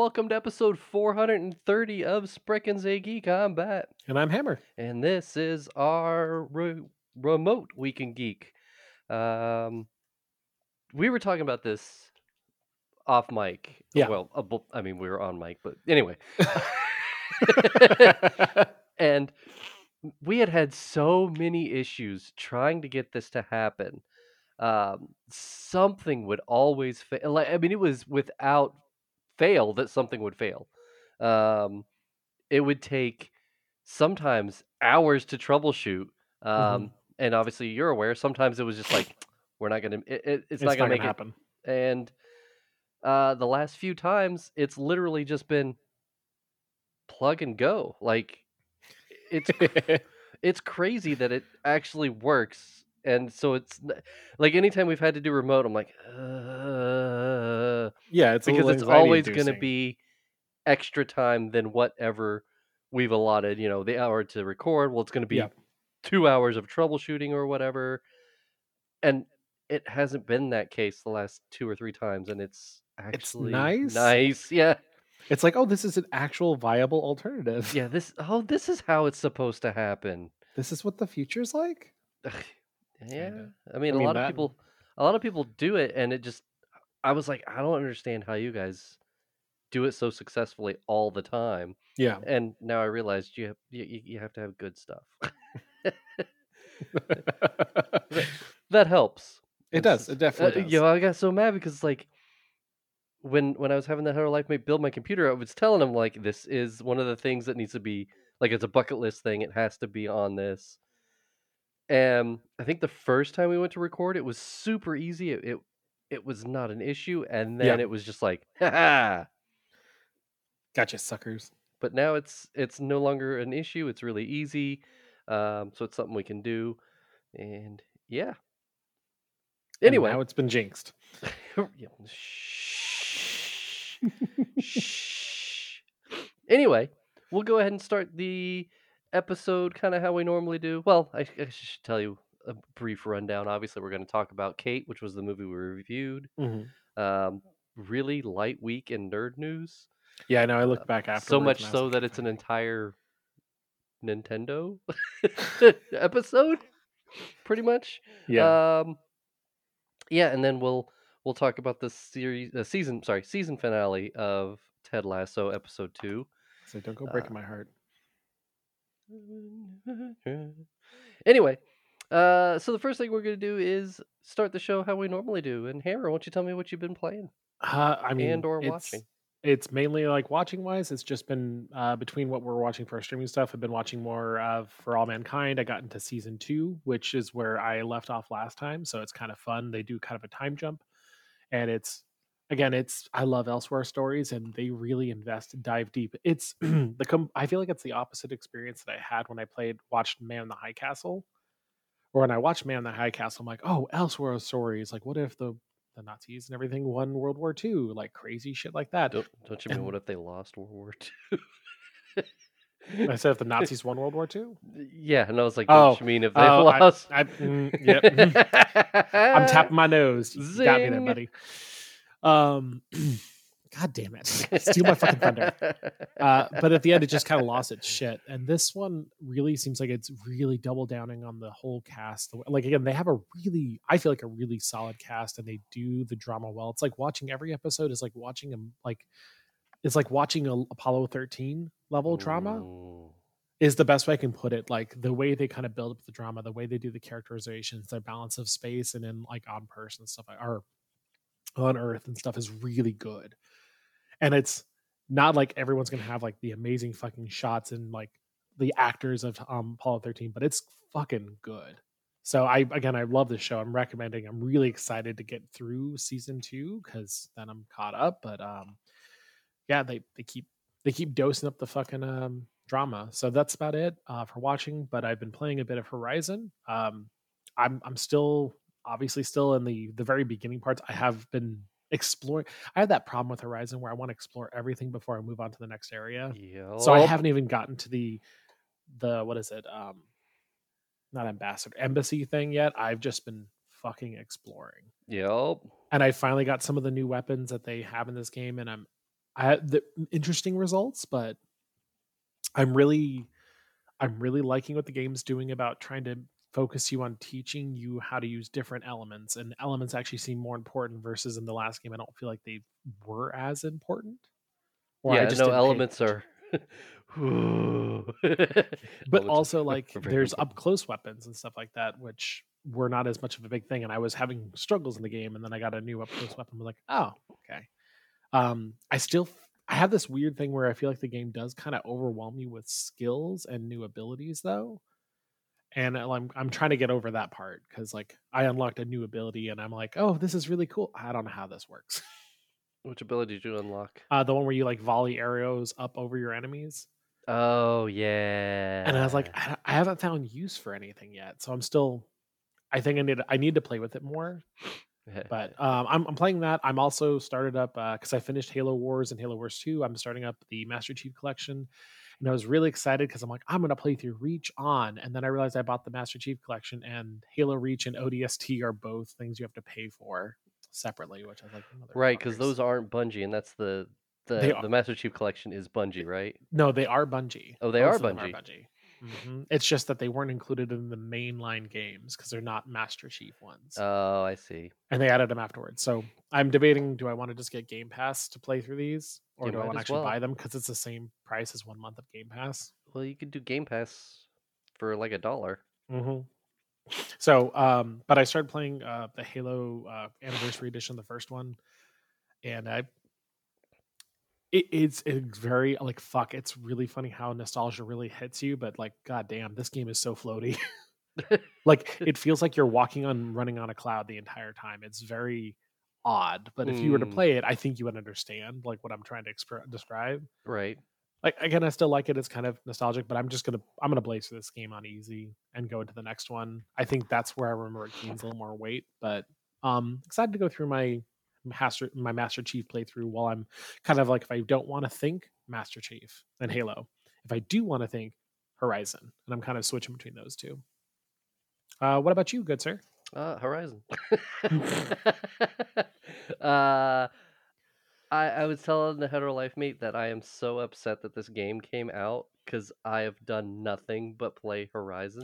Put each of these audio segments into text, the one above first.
welcome to episode 430 of Spreckens A Geek. I'm Bat, And I'm Hammer. and this is our re- remote Week in Geek. Um, we were talking about this off mic. Yeah. Well, bu- I mean, we were on mic, but anyway. and we had had so many issues trying to get this to happen. Um, something would always fail. Like, I mean, it was without fail that something would fail. Um, it would take sometimes hours to troubleshoot. Um, and obviously you're aware. Sometimes it was just like we're not gonna. It, it, it's, not gonna make happen. it. And uh, the last few times, it's literally just been plug and go. Like it's it's crazy that it actually works. And so it's like anytime we've had to do remote, I'm like, uh, yeah, it's because it's always going to be extra time than whatever we've allotted. You know, the hour to record. Well, it's going to be Yeah. two hours of troubleshooting or whatever. And it hasn't been that case the last two or three times, and it's actually nice. Nice, yeah, It's like, oh, this is an actual viable alternative. yeah. This oh, this is how it's supposed to happen. This is what the future's like. yeah. I mean, I a mean, lot of people, a lot of people do it, and it just, I was like, I don't understand how you guys do it so successfully all the time. Yeah. And now I realized you have you, you have to have good stuff. that helps. it It's- does. It Uh, definitely does. you know, I got so mad because like when when I was having the Hello Life mate build my computer, I was telling him like this is one of the things that needs to be like it's a bucket list thing. It has to be on this. And I think the first time we went to record, it was super easy. It it, it was not an issue, and then Yeah. it was just like, ha Gotcha, suckers. But now it's it's no longer an issue. It's really easy. Um, so it's something we can do, and yeah. And Anyway, now it's been jinxed. Yeah, Shh. Shh. Anyway, we'll go ahead and start the episode kind of how we normally do. Well, I, I should tell you a brief rundown. Obviously, we're going to talk about Kate, which was the movie we reviewed. Mhm. Um, really light week in nerd news. Yeah, I know. I looked back after so much so that it's an entire Nintendo episode, pretty much. yeah. Um, yeah, and then we'll we'll talk about the series, the season, sorry, season finale of Ted Lasso, episode two. so don't go uh, breaking my heart. Anyway, uh, so the first thing we're gonna do is start the show how we normally do. And Hammer, why don't you tell me what you've been playing Uh, I mean, and or it's- watching? It's mainly like watching wise. It's just been uh, between what we're watching for our streaming stuff. I've been watching more of For All Mankind. I got into season two, which is where I left off last time. So it's kind of fun. They do kind of a time jump, and it's again, it's I love Elseworld stories, and they really invest dive deep. It's the com- I feel like it's the opposite experience that I had when I played watched Man in the High Castle, or when I watched Man in the High Castle. I'm like, oh, Elseworld stories. Like, what if the the Nazis and everything won World War II, like crazy shit like that. Don't, don't you mean and- what if they lost World War II? I said if the Nazis won World War II. yeah, and I was like, Oh, don't you mean if they Oh, lost? I, mm, yep. mhm. I'm tapping my nose. You got me there, buddy. Um, God damn it! Steal my fucking thunder. Uh, but at the end, it just kind of lost its shit. And this one really seems like it's really double downing on the whole cast. Like again, they have a really, I feel like a really solid cast, and they do the drama well. It's like watching every episode is like watching them like it's like watching a Apollo 13 level drama. Is the best way I can put it. Like the way they kind of build up the drama, the way they do the characterizations, their balance of space and in like on person stuff or on Earth and stuff is really good. And it's not like everyone's gonna have like the amazing fucking shots and like the actors of um Apollo 13, but it's fucking good. So I again I love this show. I'm recommending. I'm really excited to get through season two because then I'm caught up. But um yeah, they they keep they keep dosing up the fucking um drama. So that's about it uh, for watching. But I've been playing a bit of Horizon. Um, I'm I'm still obviously still in the the very beginning parts. I have been exploring. I have that problem with Horizon where I want to explore everything before I move on to the next area. So I haven't even gotten to the the what is it? Um, not ambassador embassy thing yet. I've just been fucking exploring Yep. and I finally got some of the new weapons that they have in this game, and I'm I had the interesting results, but I'm really I'm really liking what the game's doing about trying to focus you on teaching you how to use different elements and elements actually seem more important versus in the last game I don't feel like they were as important. Or I Yeah, just no didn't pay elements are. But Elements also like there's up close weapons and stuff like that, which were not as much of a big thing. And I was having struggles in the game, and then I got a new up close weapon. I'm like, oh, okay. Um, I still i have this weird thing where I feel like the game does kind of overwhelm me with skills and new abilities though. And I'm I'm trying to get over that part because like I unlocked a new ability and I'm like, oh, this is really cool. I don't know how this works. Which ability did you unlock? Uh, the one where you like volley arrows up over your enemies. Oh yeah. And I was like. I, I haven't found use for anything yet. So I'm still I think I need I need to play with it more. But um, I'm I'm playing that. I'm also started up because I finished Halo Wars and Halo Wars 2. I'm starting up the Master Chief Collection. And I was really excited because I'm like, I'm gonna play through Reach on. And then I realized I bought the Master Chief Collection and Halo Reach and ODST are both things you have to pay for separately, which I like, Right, because those aren't Bungie, and that's the the the Master Chief Collection is Bungie, right? no, they are Bungie. Oh, they are them are Bungie. Bungie. Mhm. It's just that they weren't included in the mainline games because they're not Master Chief ones. Oh, I see. and they added them afterwards. So I'm debating: do I want to just get Game Pass to play through these, or You do I want to actually buy them because it's the same price as one month of Game Pass? Well, you could do Game Pass for like a dollar. hmm So, um, but I started playing uh, the Halo uh, Anniversary Edition, the first one, and I. It, it's it's very like fuck. It's really funny how nostalgia really hits you, but like, goddamn, this game is so floaty. like it feels like you're walking on running on a cloud the entire time it's very odd but if you were to Mm, play it i think you would understand like what i'm trying to expr- describe. Right. like again i still like it it's kind of nostalgic but i'm just gonna i'm gonna blaze through this game on easy and go into the next one. I think that's where i remember it gains a little more weight but um excited to go through my master my master chief playthrough while i'm kind of like if i don't want to think master chief and halo. If i do want to think horizon and i'm kind of switching between those two. Uh, what about you, good sir? Uh, Horizon. uh, I I was telling the hetero life mate that I am so upset that this game came out because I have done nothing but play Horizon.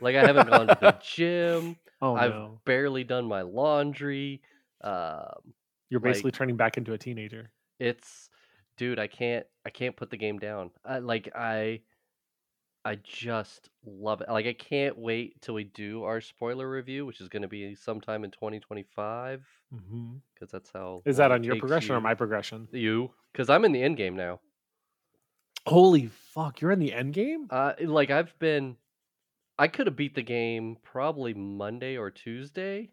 Like I haven't gone to the gym. oh I've no, barely done my laundry. Um, you're basically like turning back into a teenager. it's, dude, I can't I can't put the game down. I, like I I just love it. Like I can't wait till we do our spoiler review, which is going to be sometime in 2025 hmm because that's how Is that on your progression or my progression? You, because I'm in the end game now. Holy fuck, you're in the end game? Uh, like I've been, I could have beat the game probably Monday or Tuesday.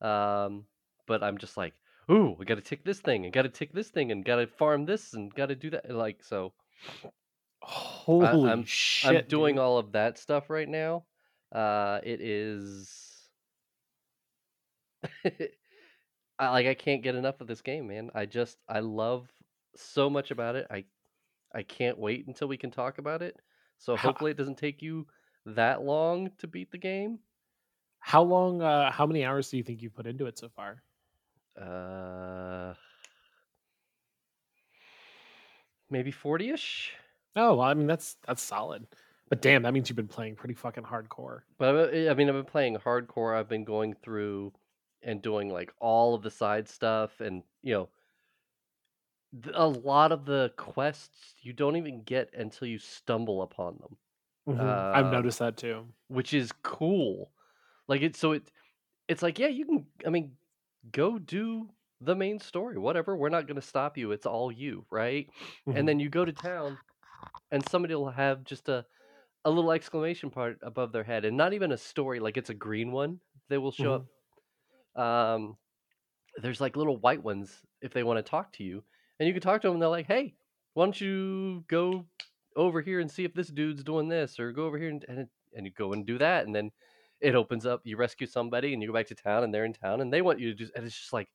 Um, but I'm just like, ooh, we got to tick this thing and got to tick this thing and got to farm this and got to do that. Like so, I, Holy I'm I'm doing dude. all of that stuff right now. Uh, it is. I like I can't get enough of this game, man. I just I love so much about it. I I can't wait until we can talk about it. So How hopefully it doesn't take you that long to beat the game. how long? Uh, how many hours do you think you've put into it so far? Uh maybe 40ish. Oh, well, I mean that's that's solid. But damn, that means you've been playing pretty fucking hardcore. But I I mean I've been playing hardcore. I've been going through and doing like all of the side stuff and you know a lot of the quests you don't even get until you stumble upon them. hmm I've Um noticed that too. which is cool. Like it so it it's like yeah, you can I mean go do the main story, whatever. We're not going to stop you. It's all you, right? And hmm then you go to town and somebody will have just a a little exclamation part above their head and not even a story like it's a green one. They will show hmm up um there's like little white ones if they want to talk to you. And you can talk to them and they're like, "Hey, why don't you go over here and see if this dude's doing this or go over here and and, and you go and do that and then it opens up, you rescue somebody and you go back to town and they're in town and they want you to do and it's just like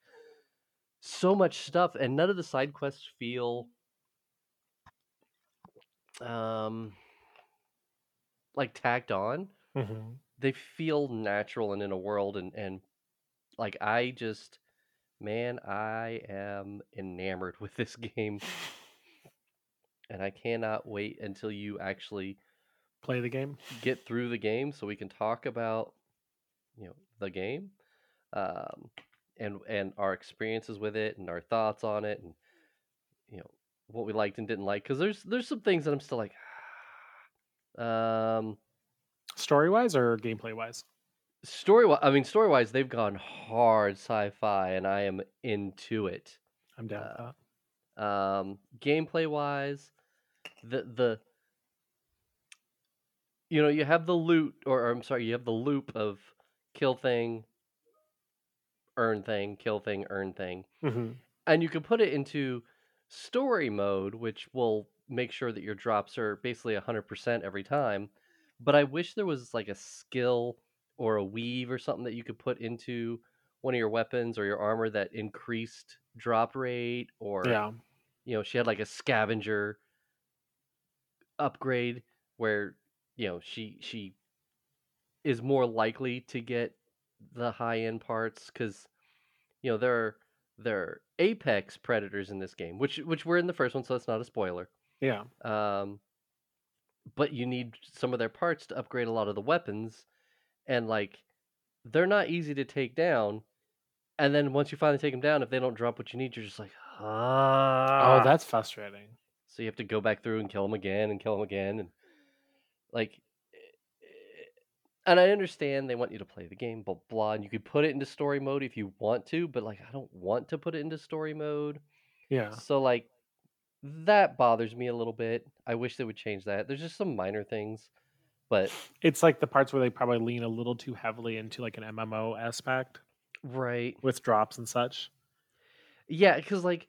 so much stuff and none of the side quests feel um like tacked on. hmm They feel natural and in a world and and like I just Man, I am enamored with this game, and I cannot wait until you actually Play the game. get through the game so we can talk about, you know, the game, um, and and our experiences with it and our thoughts on it, and what we liked and didn't like. Because there's there's some things that I'm still like, um, Story wise or gameplay wise? story. wi- I mean, story wise, they've gone hard sci-fi, and I am into it. I'm down Uh, um gameplay wise the the you know you have the loot or, or i'm sorry you have the loop of kill thing earn thing kill thing earn thing hmm and you can put it into story mode which will make sure that your drops are basically 100% every time but i wish there was like a skill or a weave or something that you could put into one of your weapons or your armor that increased drop rate or Yeah. you know she had like a scavenger upgrade where you know she she is more likely to get the high end parts because you know there are there are apex predators in this game which which were in the first one so that's not a spoiler Yeah. um but you need some of their parts to upgrade a lot of the weapons and like they're not easy to take down and then once you finally take them down if they don't drop what you need you're just like ah Oh, that's frustrating. So you have to go back through and kill them again and kill them again and like and I understand they want you to play the game, blah blah, and you could put it into story mode if you want to, but like I don't want to put it into story mode. Yeah. So like that bothers me a little bit. I wish they would change that. There's just some minor things, but It's like the parts where they probably lean a little too heavily into like an MMO aspect right. with drops and such. Yeah, because like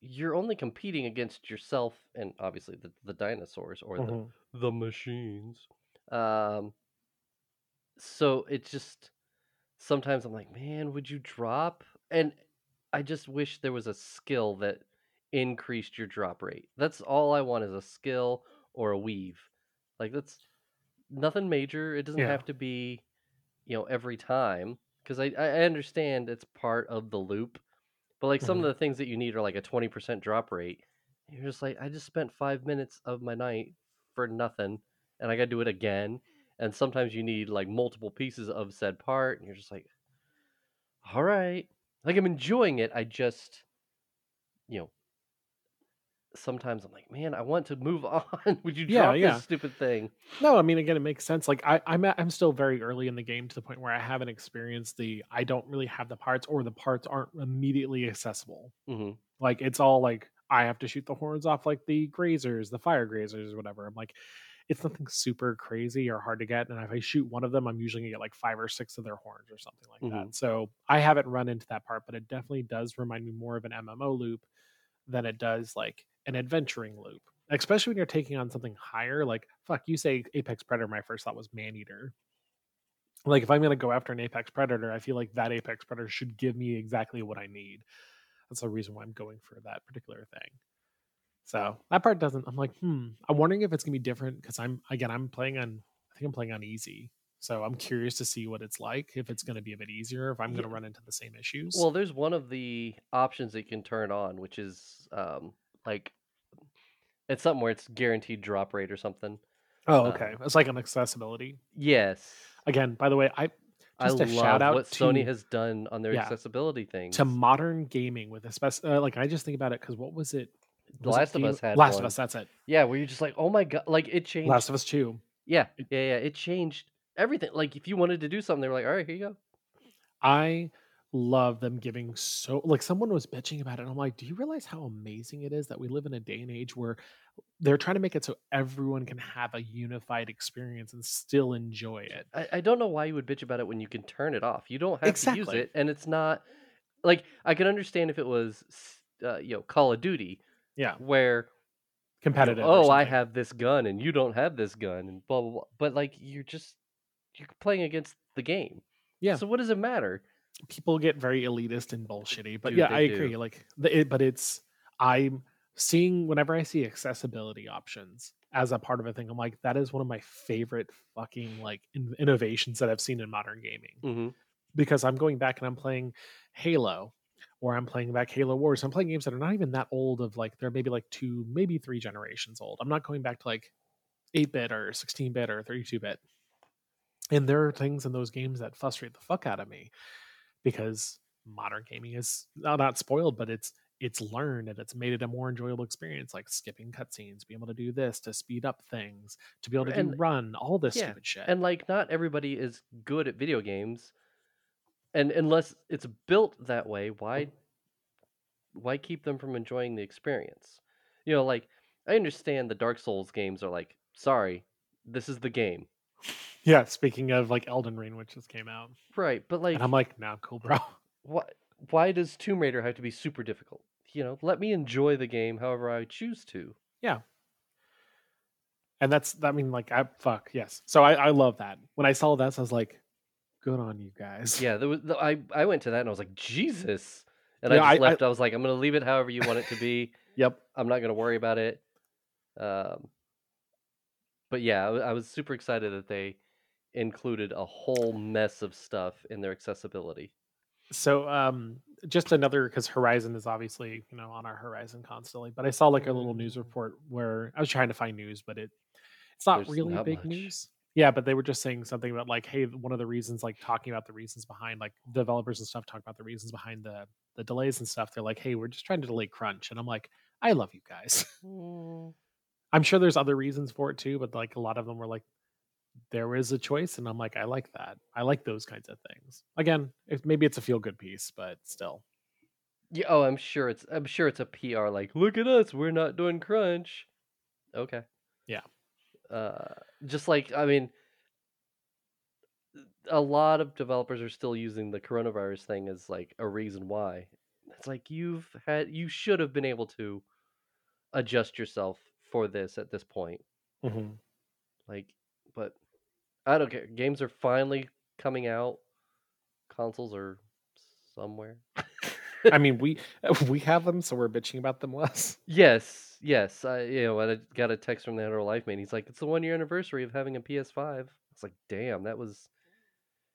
you're only competing against yourself and obviously the, the dinosaurs or the Mhm. the machines. Um, so it just sometimes I'm like, man, would you drop? And I just wish there was a skill that increased your drop rate. That's all I want is a skill or a weave. Like that's nothing major. It doesn't Yeah. have to be, you know, every time because I I understand it's part of the loop. But like some of mm-hmm. the things that you need are like a 20% drop rate. You're just like, I just spent five minutes of my night for nothing, and I got to do it again. And sometimes you need like multiple pieces of said part, and you're just like, all right. Like I'm enjoying it. I just, you know, sometimes I'm like, man, I want to move on. Would you Yeah, drop yeah. this stupid thing? No, I mean again, it makes sense. Like I, I'm at, I'm still very early in the game to the point where I haven't experienced the I don't really have the parts or the parts aren't immediately accessible. hmm Like it's all like I have to shoot the horns off like the grazers, the fire grazers, or whatever. I'm like, it's nothing super crazy or hard to get. And if I shoot one of them, I'm usually gonna get like five or six of their horns or something like Mhm. that. So I haven't run into that part, but it definitely does remind me more of an MMO loop than it does like an adventuring loop. Especially when you're taking on something higher. Like fuck, you say Apex Predator, my first thought was Maneater. Like if I'm gonna go after an Apex Predator, I feel like that Apex Predator should give me exactly what I need. That's the reason why I'm going for that particular thing. So that part doesn't. I'm like, hmm. I'm wondering if it's gonna be different because I'm again, I'm playing on. I think I'm playing on easy. So I'm curious to see what it's like. If it's gonna be a bit easier. If I'm gonna run into the same issues. Well, there's one of the options that you can turn on, which is um, like it's something where it's guaranteed drop rate or something. oh, okay. It's like an accessibility. Yes. Again, by the way, I I just a love shout out what to Sony has done on their yeah, accessibility things. to modern gaming with especially uh, like I just think about it because what was it? The Last of Us had Last one. of Us. That's it. Yeah, where you're just like, oh my god, like it changed. Last of Us Two. yeah, yeah, yeah. It changed everything. Like if you wanted to do something, they were like, all right, here you go. I love them giving so like someone was bitching about it. And I'm like, do you realize how amazing it is that we live in a day and age where they're trying to make it so everyone can have a unified experience and still enjoy it? I, I don't know why you would bitch about it when you can turn it off. You don't have to use it, and it's not like I can understand if it was, uh, you know, Call of Duty, Yeah, where you know, competitive. oh, I have this gun and you don't have this gun, and blah blah blah. But like you're just you're playing against the game. Yeah. So what does it matter? people get very elitist and bullshitty but Dude, yeah i do. agree like the, it, but it's i'm seeing whenever i see accessibility options as a part of a thing i'm like that is one of my favorite fucking like in, innovations that i've seen in modern gaming hmm because i'm going back and i'm playing halo or I'm playing back Halo Wars. I'm playing games that are not even that old. Of like they're maybe like two, maybe three generations old. I'm not going back to like eight bit or sixteen bit or thirty two bit. And there are things in those games that frustrate the fuck out of me because modern gaming is not, not spoiled, but it's it's learned and it's made it a more enjoyable experience, like skipping cutscenes, being able to do this to speed up things, to be able to do run, all this yeah, stupid shit. and like not everybody is good at video games, and unless it's built that way, mm. why why keep them from enjoying the experience? You know, like I understand the Dark Souls games are like, sorry, this is the game, yeah, speaking of like Elden Ring, which just came out, right? But like, and I'm like, nah, cool, bro. why why does Tomb Raider have to be super difficult? You know, let me enjoy the game however I choose to. Yeah. And that's, I mean, like, I fuck yes. So I, I love that. When I saw that, I was like, good on you guys. Yeah, there was, I I went to that and I was like, Jesus, and Yeah, I I- left. I, was like, I'm gonna leave it however you want it to be. Yep. I'm not gonna worry about it. Um, but yeah, I, I was super excited that they included a whole mess of stuff in their accessibility. So um just another because Horizon is obviously, you know, on our horizon constantly. But I saw like a little news Mm. report where I was trying to find news, but it it's not There's really not big much. news. Yeah, but they were just saying something about like, hey, one of the reasons, like talking about the reasons behind like developers and stuff talk about the reasons behind the the delays and stuff. They're like, hey, we're just trying to delay crunch. And I'm like, I love you guys. Mm, I'm sure there's other reasons for it too, but like a lot of them were like, there is a choice, and I'm like, I like that. I like those kinds of things. Again, if maybe it's a feel good piece, but still. Yeah. Oh, I'm sure it's. I'm sure it's a PR. Like, look at us. We're not doing crunch. Okay. Yeah. Uh, just like I mean, a lot of developers are still using the coronavirus thing as like a reason why. It's like you've had. You should have been able to adjust yourself for this at this point. Mhm. Like, but I don't care. Games are finally coming out. Consoles are somewhere. I mean, we we have them, so we're bitching about them less. Yes, yes. I you know I got a text from the Hetero Life Man. He's like, it's the one year anniversary of having a PS5. It's like, damn, that was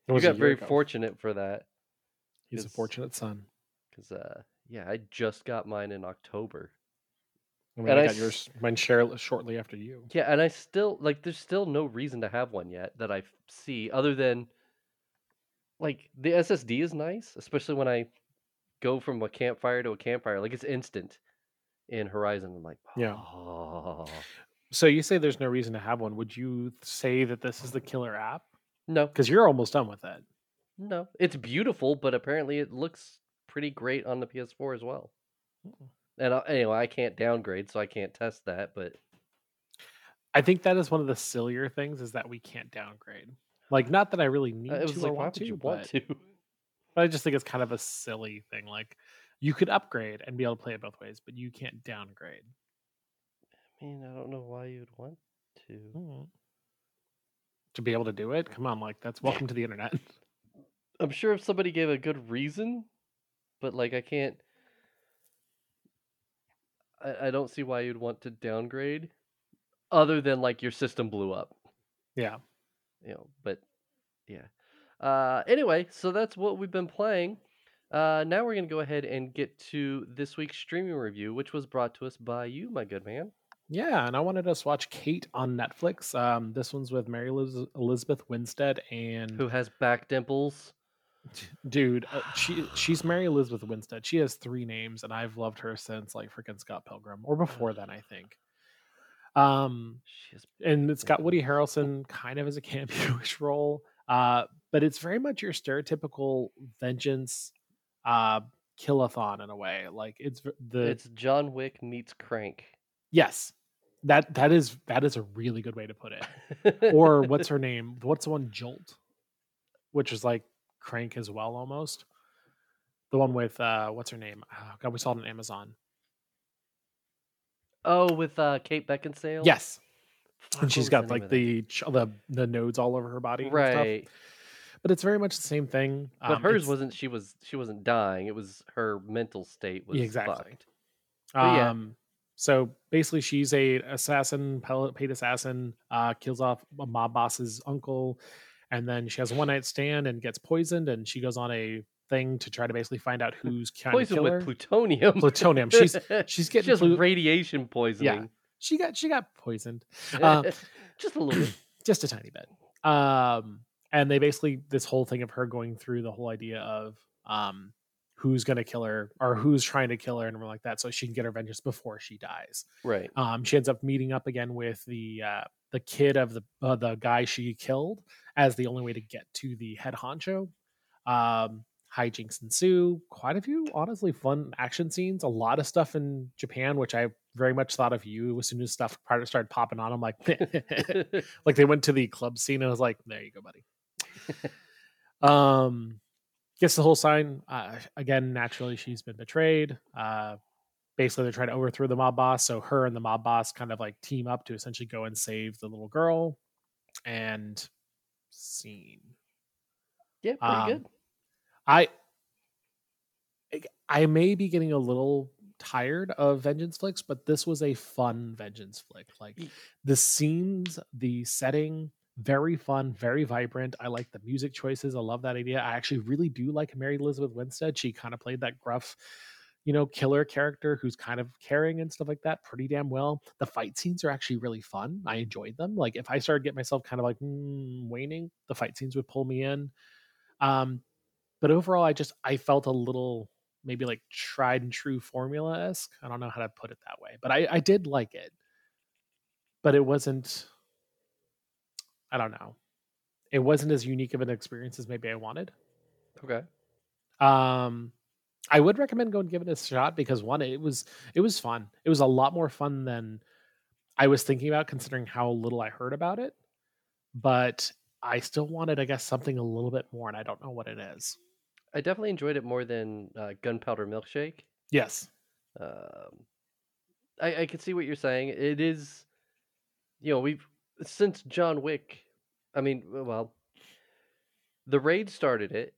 It you was a got very ago. fortunate for that. He's a fortunate son. Because uh, yeah, I just got mine in October. I mean, And I I got yours, mine share shortly after you. Yeah, and I still like. There's still no reason to have one yet that I see, other than like the SSD is nice, especially when I go from a campfire to a campfire. Like it's instant in Horizon. I'm like, Yeah. oh. So you say there's no reason to have one. Would you say that this is the killer app? no, Because you're almost done with it. no, it's beautiful, but apparently it looks pretty great on the PS4 as well. Mm. And I, anyway, I can't downgrade, so I can't test that. But I think that is one of the sillier things is that we can't downgrade. Like, not that I really need uh, to was or like, why want would to, you want but, to? But I just think it's kind of a silly thing. Like, you could upgrade and be able to play it both ways, but you can't downgrade. I mean, I don't know why you'd want to. Mm. To be able to do it, come on, like that's welcome to the internet. I'm sure if somebody gave a good reason, but like I can't. I, I don't see why you'd want to downgrade, other than like your system blew up, yeah. you know. But yeah. Uh, anyway, so that's what we've been playing. Uh, now we're gonna go ahead and get to this week's streaming review, which was brought to us by you, my good man. Yeah, and I wanted us to watch Kate on Netflix. Um, this one's with Mary Eliz- Elizabeth Winstead and Who has back dimples? dude, uh, she she's Mary Elizabeth Winstead. She has three names, and I've loved her since like freaking Scott Pilgrim or before then, I think. Um, and it's got Woody Harrelson kind of as a cameo-ish role, uh, but it's very much your stereotypical vengeance uh killathon in a way. Like it's the It's John Wick meets Crank. yes, that that is that is a really good way to put it. or what's her name? What's the one Jolt, which is like Crank as well, almost. The one with uh, what's her name? Oh, God, we saw it on Amazon. Oh, with uh, Kate Beckinsale. Yes, and she's got like the ch- the the nodes all over her body, and stuff. right. But it's very much the same thing. But Um, hers it's- wasn't. She was. She wasn't dying. It was her mental state was exactly. yeah. Um, so basically, she's a assassin, paid assassin, uh, kills off a mob boss's uncle, and then she has a one night stand and gets poisoned, and she goes on a thing to try to basically find out who's trying to Poison kill with plutonium. Plutonium. She's she's getting just plu- radiation poisoning. Yeah. she got she got poisoned Uh, just a little bit. just a tiny bit. Um, and they basically this whole thing of her going through the whole idea of um who's gonna kill her or who's trying to kill her and everything like that, so she can get her vengeance before she dies. Right. Um, she ends up meeting up again with the uh, the kid of the uh, the guy she killed as the only way to get to the head honcho. Um, hijinks ensue. Quite a few, honestly, fun action scenes. A lot of stuff in Japan, which I very much thought of you as soon as stuff started popping on. I'm like, like they went to the club scene and I was like, there you go, buddy. um, gets the whole sign. Uh, again, naturally, she's been betrayed. Uh, basically, they're trying to overthrow the mob boss. So her and the mob boss kind of like team up to essentially go and save the little girl. And scene. yeah, pretty Um, good. I I may be getting a little tired of vengeance flicks, but this was a fun vengeance flick. Like the scenes, the setting, very fun, very vibrant. I like the music choices. I love that idea. I actually really do like Mary Elizabeth Winstead. She kind of played that gruff, you know, killer character who's kind of caring and stuff like that pretty damn well. The fight scenes are actually really fun. I enjoyed them. Like if I started getting myself kind of like mm, waning, the fight scenes would pull me in. Um, but overall, I just I felt a little maybe like tried and true formula esque. I don't know how to put it that way, but I I did like it. But it wasn't. I don't know. It wasn't as unique of an experience as maybe I wanted. Okay. Um, I would recommend going and giving it a shot because one, it was it was fun. It was a lot more fun than I was thinking about, considering how little I heard about it. But I still wanted, I guess, something a little bit more, and I don't know what it is. I definitely enjoyed it more than uh, Gunpowder Milkshake. Yes. Um, I, I can see what you're saying. It is, you know, we've since John Wick. I mean, well, the raid started it,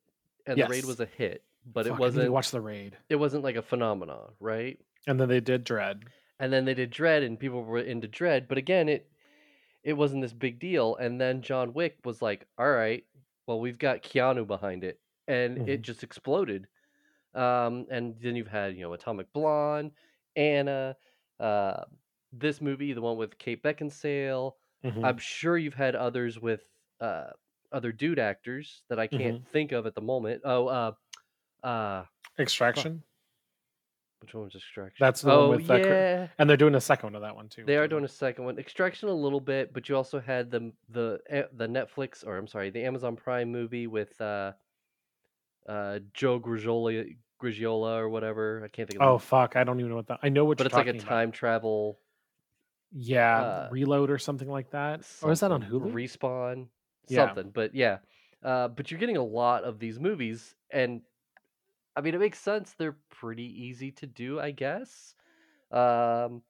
and the raid was a hit, but Fuck, it I need to wasn't. watch the raid, It wasn't like a phenomenon, right? and then they did Dredd. And then they did Dredd, and people were into Dredd, but again, it it wasn't this big deal. And then John Wick was like, "All right, well, we've got Keanu behind it," and it Mhm. just exploded. Um, and then you've had you know Atomic Blonde, Anna, uh, this movie, the one with Kate Beckinsale. Mhm. I'm sure you've had others with uh, other dude actors that I can't think of at the moment. Oh, uh, uh, Extraction, which one was Extraction? That's the one oh with, uh, yeah. and they're doing a second one of that one too. They are doing a second one, Extraction a little bit, but you also had the the eh, the Netflix or I'm sorry, the Amazon Prime movie with uh, uh, Joe Grigiola, Grigiola or whatever. I can't think of. It. Oh the, fuck! I don't even know what that. I know what but it's like a talking about. time travel. Yeah, uh, Reload or something like that. Or is that on Hulu? Respawn, Yeah. something. But yeah, uh, but you're getting a lot of these movies, and I mean it makes sense. They're pretty easy to do, I guess. Um,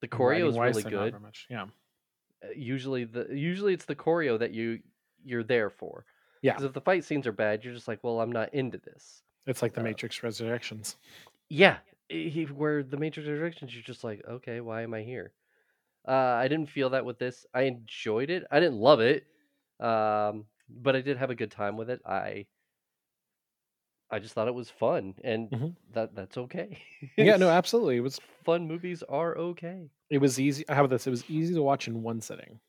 the choreo is really good. very much. Yeah. uh, usually the usually it's the choreo that you you're there for. Yeah. Because if the fight scenes are bad, you're just like, well, I'm not into this. It's like the Uh, Matrix Resurrections. Yeah. he- where the Matrix Resurrections, you're just like, okay, why am I here? Uh, I didn't feel that with this. I enjoyed it. I didn't love it, um, but I did have a good time with it. I I just thought it was fun, and Mhm. that that's okay. Yeah, no, absolutely. It was fun movies are okay. it was easy. How about this? It was easy to watch in one sitting.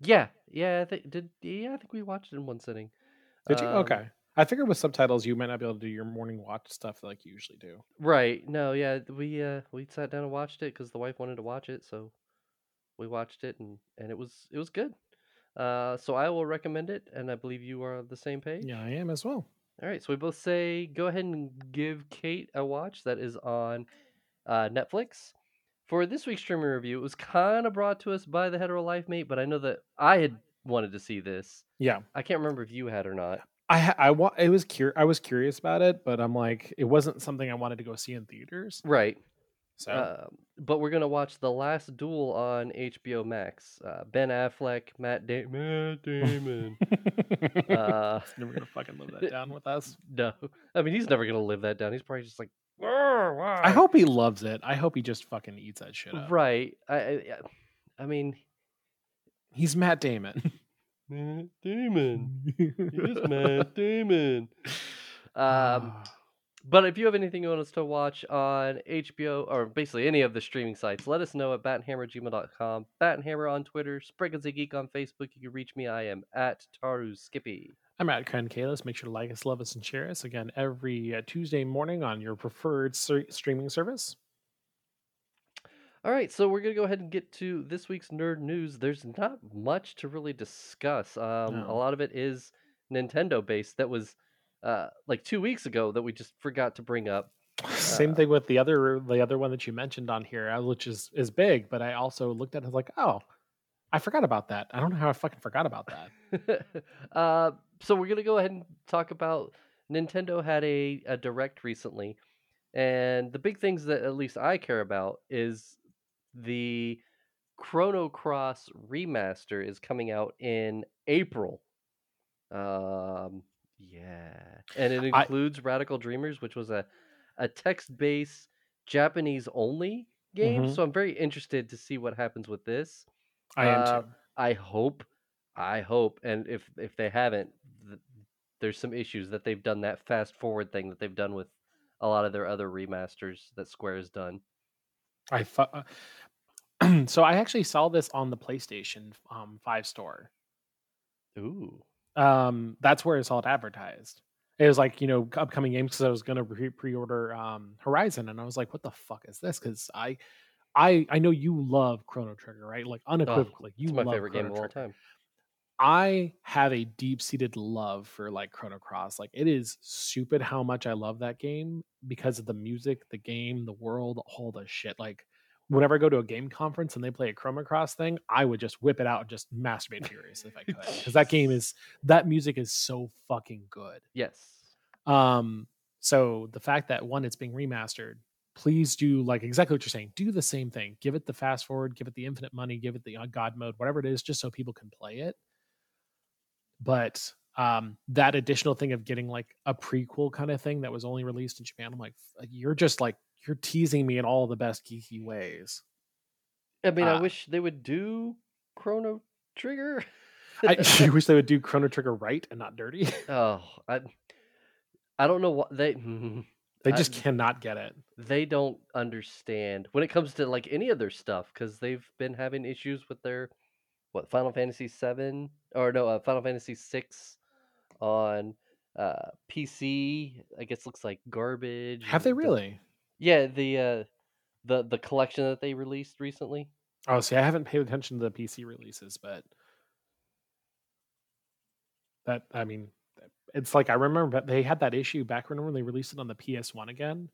Yeah, yeah. I think did yeah. I think we watched it in one sitting. Did you? Um, Okay. I figured with subtitles you might not be able to do your morning watch stuff like you usually do. Right. No, yeah, we uh we sat down and watched it because the wife wanted to watch it, so we watched it and and it was it was good. Uh, so I will recommend it, and I believe you are on the same page. Yeah, I am as well. All right, so we both say go ahead and give Kate a watch that is on uh, Netflix. For this week's streaming review, it was kind of brought to us by the Hetero Life Mate, but I know that I had wanted to see this. Yeah. I can't remember if you had or not. I I wa- it was cur- I was curious about it, but I'm like it wasn't something I wanted to go see in theaters. Right. So Um, but we're gonna watch the last duel on HBO Max. Uh, ben Affleck, Matt, da- Matt Damon. uh, He's never gonna fucking live that down with us. no, I mean he's never gonna live that down. He's probably just like, "Arr, I hope he loves it. I hope he just fucking eats that shit up. Right. I, I, I mean, He's Matt Damon. Matt Damon. he's is Matt Damon. Um, Ah. But if you have anything you want us to watch on HBO or basically any of the streaming sites, let us know at batandhammer@gmail.com, Batandhammer on Twitter, Spriggles a Geek on Facebook. You can reach me. I am at Taru Skippy. I'm at Ken Kalis. Make sure to like us, love us, and share us again every uh, Tuesday morning on your preferred ser- streaming service. All right, so we're gonna go ahead and get to this week's nerd news. There's not much to really discuss. Um, a lot of it is Nintendo based. That was uh, like two weeks ago that we just forgot to bring up. Same Uh, thing with the other the other one that you mentioned on here, uh, which is is big. But I also looked at it I was like, oh, I forgot about that. I don't know how I fucking forgot about that. uh, so we're gonna go ahead and talk about Nintendo had a, a direct recently, and the big things that at least I care about is the Chrono Cross remaster is coming out in April. Um, yeah, and it I- includes Radical Dreamers, which was a a text based Japanese only game. Mhm. So I'm very interested to see what happens with this. I am Uh, too. I hope, I hope, and if if they haven't, th- there's some issues that they've done that fast forward thing that they've done with a lot of their other remasters that Square has done. I fu- uh, so I actually saw this on the PlayStation um, Five store. Ooh, Um, that's where I saw it advertised. It was like you know upcoming games because I was gonna pre- pre-order um, Horizon, and I was like, "What the fuck is this?" Because I, I, I know you love Chrono Trigger, right? Like unequivocally, you it's my love favorite game of all time. I have a deep-seated love for like Chrono Cross. Like it is stupid how much I love that game because of the music, the game, the world, all the shit. Like whenever I go to a game conference and they play a Chrono Cross thing, I would just whip it out and just masturbate furious if I could. Because that game is that music is so fucking good. Yes, Um, so the fact that one, it's being remastered, please do like exactly what you're saying. Do the same thing. Give it the fast forward, give it the infinite money, give it the uh, God mode, whatever it is, just so people can play it. But um, that additional thing of getting like a prequel kind of thing that was only released in Japan, I'm like, you're just like you're teasing me in all the best geeky ways. I mean, I Uh, wish they would do Chrono Trigger. I wish they would do Chrono Trigger right and not dirty. oh, I, I don't know what they. they I- just cannot get it. they don't understand when it comes to like any of their stuff because they've been having issues with their what Final Fantasy seven or no uh, Final Fantasy six on uh, PC. I guess looks like garbage. Have they really? Yeah, the uh, the the collection that they released recently. Oh, see, I haven't paid attention to the PC releases, but that I mean, it's like I remember they had that issue back when they released it on the PS1 again,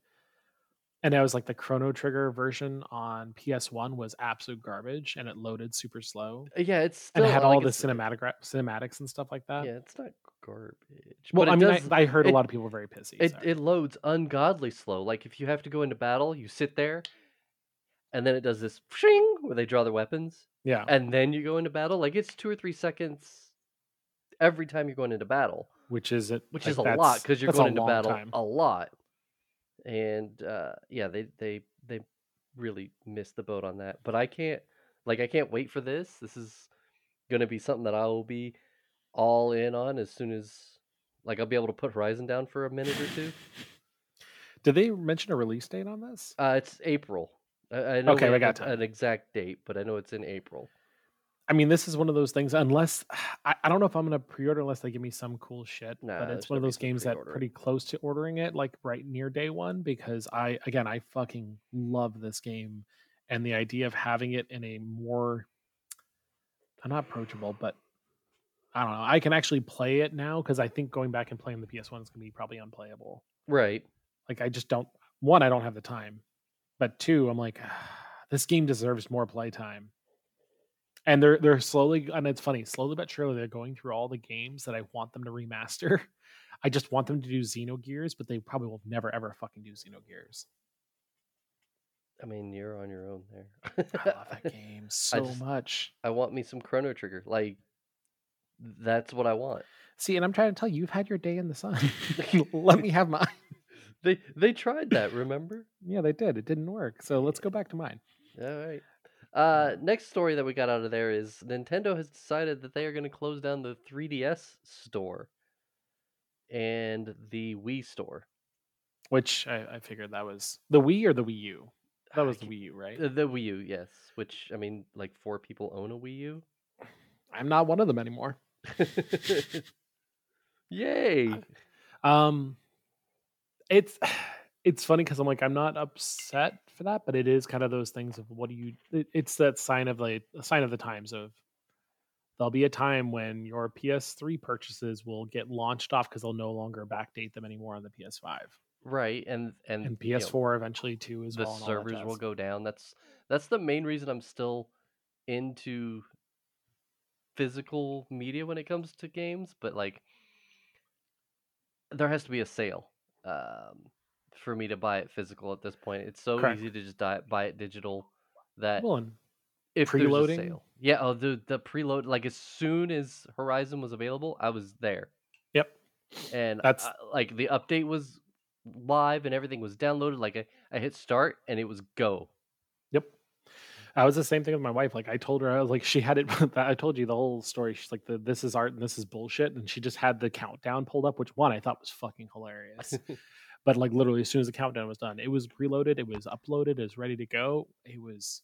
and it was like the Chrono Trigger version on PS1 was absolute garbage, and it loaded super slow, Uh, Yeah, it's and it had like, all the cinematic cinematics and stuff like that. Yeah, it's not garbage. well, but I mean, does, I, I heard it- a lot of people were very pissy. it so. it loads ungodly slow. Like if you have to go into battle, you sit there, and then it does this shing where they draw their weapons, yeah, and then you go into battle. Like it's two or three seconds every time you're going into battle, which is it, which like, is a lot because you're going into battle time. a lot. And uh, yeah, they they they really missed the boat on that. But I can't like I can't wait for this. This is gonna be something that I will be all in on as soon as like I'll be able to put Horizon down for a minute or two. Did they mention a release date on this? Uh, it's April. I, I know Okay, we got time. an exact date, but I know it's in April. I mean, this is one of those things. Unless I, I don't know if I'm gonna pre-order unless they give me some cool shit. Nah, but it's one of those games that pretty close to ordering it, like right near day one, because I again I fucking love this game, and the idea of having it in a more, I'm not approachable, but I don't know. I can actually play it now because I think going back and playing the PS1 is gonna be probably unplayable. Right. Like I just don't. One, I don't have the time, but two, I'm like, this game deserves more playtime. And they're they're slowly, and it's funny, slowly but surely, they're going through all the games that I want them to remaster. I just want them to do Xenogears, but they probably will never ever fucking do Xenogears. I mean, you're on your own there. I love that game so just- much. I want me some Chrono Trigger. Like, that's what I want. See, and I'm trying to tell you, you've had your day in the sun. Let me have mine. They they tried that, remember? Yeah, they did. It didn't work. So let's go back to mine. All right. Uh, next story that we got out of there is Nintendo has decided that they are going to close down the 3DS store and the Wii store. Which I, I figured that was the Wii or the Wii U. That was the Wii U, right? The, the Wii U, yes. Which I mean, like four people own a Wii U. I'm not one of them anymore. Yay! Um, it's it's funny because I'm like I'm not upset for that, but it is kind of those things of what do you? It, it's that sign of like a sign of the times of there'll be a time when your PS3 purchases will get launched off because they'll no longer backdate them anymore on the PS5 Right, and and and you know, PS4 eventually too as the well. that servers will go down. That's that's the main reason I'm still into physical media when it comes to games. But like, there has to be a sale um, for me to buy it physical. At this point, it's so Correct. easy to just di- buy it digital that and if there's a sale, yeah. Oh, the the preload. Like as soon as Horizon was available, I was there. yep, and That's- uh, like the update was live and everything was downloaded like I, I hit start and it was go. I was the same thing with my wife. Like I told her, I was like, she had it. I told you the whole story. She's like, the, "This is art and this is bullshit," and she just had the countdown pulled up, which one I thought was fucking hilarious. but like literally, as soon as the countdown was done, it was preloaded, it was uploaded, it was ready to go. It was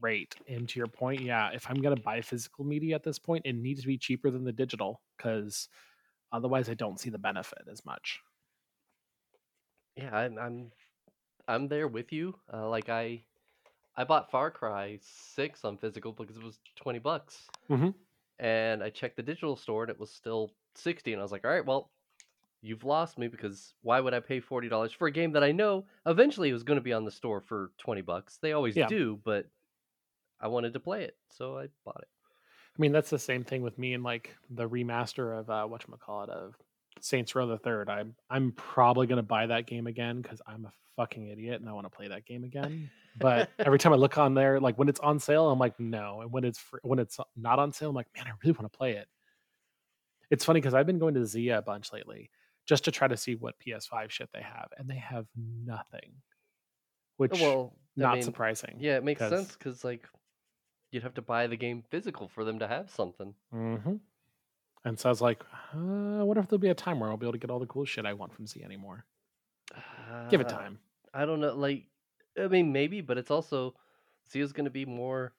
great. And to your point, yeah, if I'm gonna buy physical media at this point, it needs to be cheaper than the digital because otherwise, I don't see the benefit as much. yeah I'm, I'm i'm there with you uh, like i i bought far cry 6 on physical because it was 20 bucks Mhm. and i checked the digital store and it was still 60 and i was like all right well you've lost me because why would i pay $40 for a game that i know eventually it was going to be on the store for 20 bucks they always Yeah. do but i wanted to play it so i bought it I mean, that's the same thing with me and like the remaster of uh it of Saints Row the Third. I'm I'm probably gonna buy that game again because I'm a fucking idiot and I want to play that game again. But every time I look on there, like when it's on sale, I'm like, no. And when it's fr- when it's not on sale, I'm like, man, I really want to play it. It's funny because I've been going to Zia a bunch lately just to try to see what PS5 shit they have, and they have nothing. Which well I not mean, surprising. Yeah, it makes 'cause- sense because like you'd have to buy the game physical for them to have something. Mm-hmm. And so I was like, uh, I wonder if there'll be a time where I'll be able to get all the cool shit I want from Z anymore. Give it Uh, time. I don't know. Like, I mean, maybe, but it's also Z is going to be more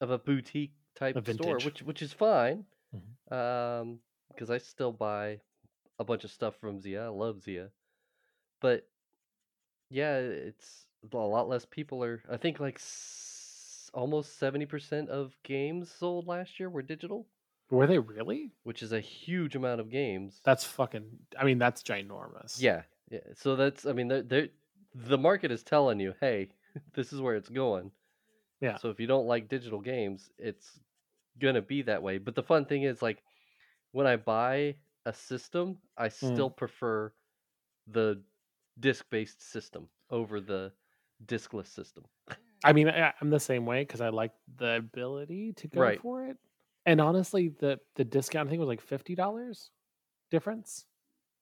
of a boutique type A store, which which is fine. Mhm. Um, because I still buy a bunch of stuff from Zia. I love Zia, but yeah, it's a lot less people are. I think like s- almost seventy percent of games sold last year were digital. Were they really? which is a huge amount of games. That's fucking. I mean, that's ginormous. yeah, yeah. So that's I mean, they're, they're, the market is telling you, hey, this is where it's going. Yeah. So if you don't like digital games, it's gonna be that way. But the fun thing is, like, when I buy a system, I Mm. still prefer the disc-based system over the discless system. I mean, I, I'm the same way because I like the ability to go Right. for it. And honestly, the the discount I think was like fifty dollars difference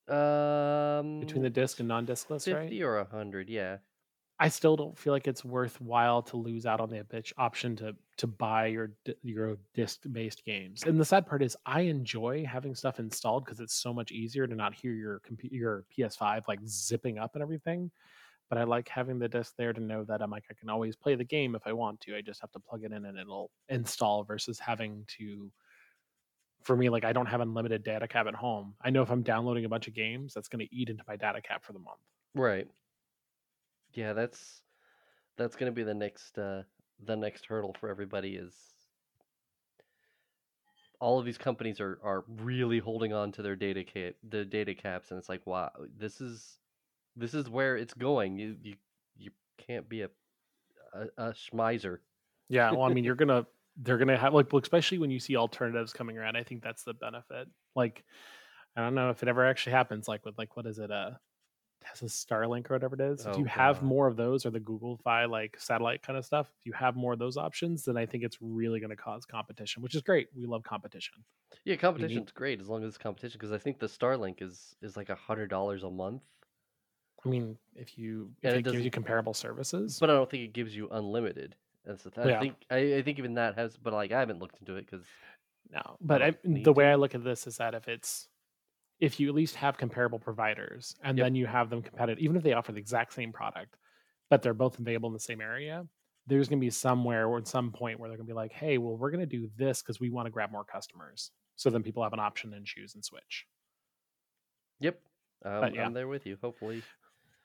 Um, between the disc and non-discless, fifty right? or a hundred, yeah. I still don't feel like it's worthwhile to lose out on the bitch option to to buy your your disc based games. And the sad part is, I enjoy having stuff installed because it's so much easier to not hear your your PS5 like zipping up and everything. But I like having the disc there to know that I'm like I can always play the game if I want to. I just have to plug it in and it'll install versus having to. For me, like I don't have unlimited data cap at home. I know if I'm downloading a bunch of games, that's going to eat into my data cap for the month. Right. Yeah, that's that's gonna be the next uh the next hurdle for everybody is all of these companies are are really holding on to their data cap the data caps and it's like wow this is this is where it's going you you you can't be a a, a schmizer Yeah, well, I mean, you're gonna they're gonna have like, especially when you see alternatives coming around. I think that's the benefit. Like, I don't know if it ever actually happens. Like with like what is it? Uh, has a Starlink or whatever it is. if Oh, you have more of those or the Google Fi like satellite kind of stuff, if you have more of those options, then I think it's really going to cause competition, which is great. We love competition. yeah competition's great as long as it's competition because i think the starlink is is like a hundred dollars a month I mean, if you And if it it, gives you comparable services, but i don't think it gives you unlimited that's the th- i think I, I think even that has but like i haven't looked into it because No, but I, the way. I look at this is that if it's if you at least have comparable providers and Yep. then you have them competitive, even if they offer the exact same product, but they're both available in the same area, there's going to be somewhere or at some point where they're going to be like, hey, well, we're going to do this because we want to grab more customers. So then people have an option and choose and switch. Yep. Um, yeah. I'm there with you. Hopefully,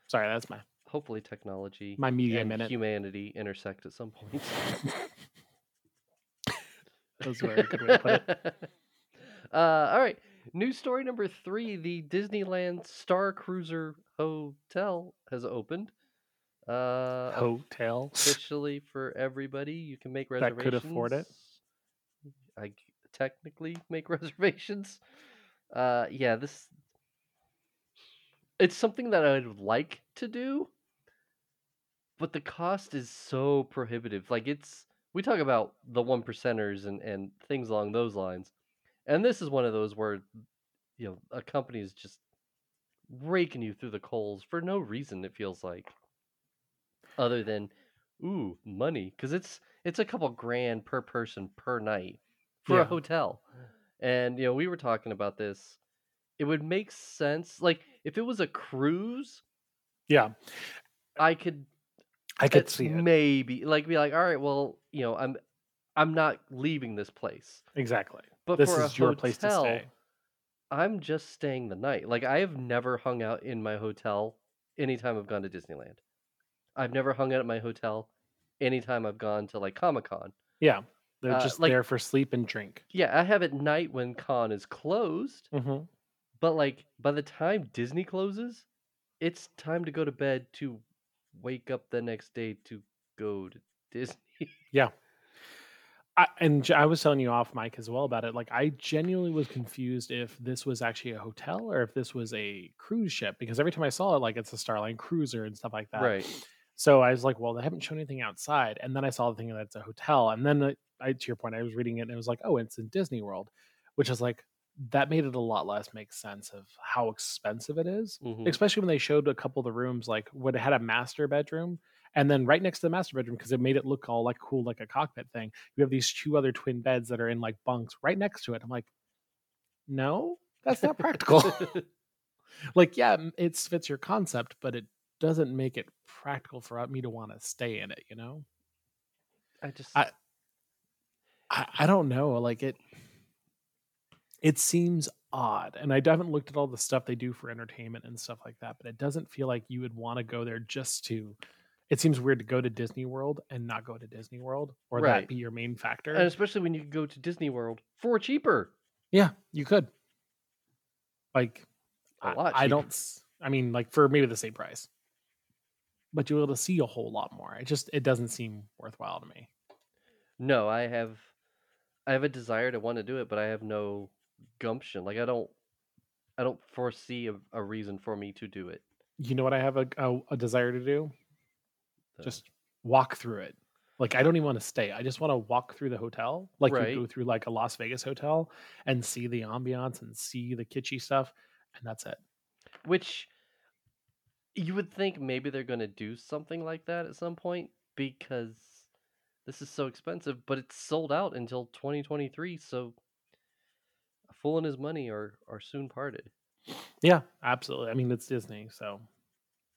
Sorry, that's my hopefully technology my media and minute. humanity intersect at some point. That was a very good way to put it. uh, all right. News story number three: The Disneyland Star Cruiser Hotel has opened. Uh, Hotel. officially for everybody. You can make reservations. That could afford it. I technically make reservations. Uh, yeah, this. It's something that I would like to do, but the cost is so prohibitive. Like it's we talk about the one percenters and and things along those lines, and this is one of those where, you know, a company is just raking you through the coals for no reason. It feels like, other than, ooh, money, because it's it's a couple grand per person per night for Yeah. a hotel, and you know we were talking about this. It would make sense, like if it was a cruise, Yeah, I could I could see it. maybe like be like, all right, well, you know, I'm I'm not leaving this place, Exactly. but This for is a your hotel, place to stay. I'm just staying the night. Like I have never hung out in my hotel anytime I've gone to Disneyland. I've never hung out at my hotel anytime I've gone to like Comic Con. Yeah, they're Uh, just like- there for sleep and drink. Yeah, I have at night when con is closed, hmm but like by the time Disney closes, it's time to go to bed to wake up the next day to go to Disney. Yeah. I, and I was telling you off mic as well about it. Like, I genuinely was confused if this was actually a hotel or if this was a cruise ship because every time I saw it, like it's a Starline cruiser and stuff like that. right. So I was like, well, they haven't shown anything outside. And then I saw the thing that it's a hotel. And then I, I, to your point, I was reading it and it was like, oh, it's in Disney World, which is like, that made it a lot less make sense of how expensive it is. Mhm. Especially when they showed a couple of the rooms, like when it had a master bedroom. And then right next to the master bedroom, because it made it look all like cool, like a cockpit thing, you have these two other twin beds that are in like bunks right next to it. I'm like, no, that's not practical. like, yeah, it fits your concept, but it doesn't make it practical for me to want to stay in it, you know? I just I- I, I don't know. Like it it seems odd. And I haven't looked at all the stuff they do for entertainment and stuff like that, but it doesn't feel like you would want to go there just to it seems weird to go to Disney World and not go to Disney World or Right. that be your main factor. and especially when you go to Disney World for cheaper. yeah, you could. Like A I- lot I, cheaper. don't I mean like for maybe the same price. But you'll be able to see a whole lot more. It just it doesn't seem worthwhile to me. No, I have I have a desire to want to do it, but I have no gumption. Like I don't I don't foresee a, a reason for me to do it. You know what I have a, a, a desire to do? So, just walk through it. Like I don't even want to stay. I just want to walk through the hotel, like Right. you go through like a Las Vegas hotel and see the ambiance and see the kitschy stuff, and that's it. which you would think maybe they're going to do something like that at some point because this is so expensive, but it's sold out until 2023, so fool and his money are are soon parted. Yeah, absolutely. I mean, it's Disney, so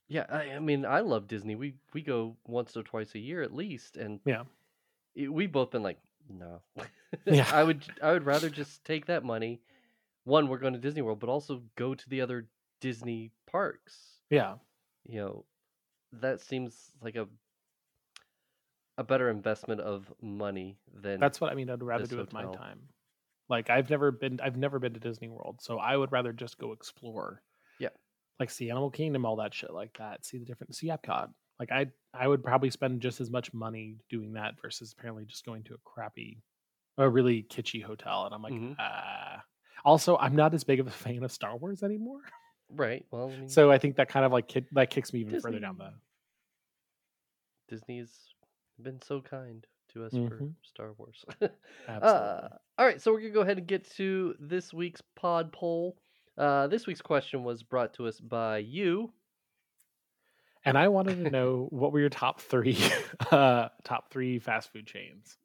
Yeah, I, I mean, I love Disney. We we go once or twice a year at least, and Yeah. it, we've both been like, no. Yeah. I would I would rather just take that money. One, we're going to Disney World, but also go to the other Disney parks. yeah, You know, that seems like a a better investment of money than that's what I mean. I'd rather do with my time. Like I've never been, I've never been to Disney World, so I would rather just go explore. Yeah. like see Animal Kingdom, all that shit like that. See the different, see Epcot. Like I, I would probably spend just as much money doing that versus apparently just going to a crappy, a really kitschy hotel. And I'm like, Mhm. ah. Also, I'm not as big of a fan of Star Wars anymore, right. Well, I mean, so I think that kind of like that kicks me even further down the. Disney's been so kind to us for Mhm. Star Wars. Absolutely. Uh, all right, so we're gonna go ahead and get to this week's pod poll. Uh, this week's question was brought to us by you. and I wanted to know what were your top three, uh, top three fast food chains.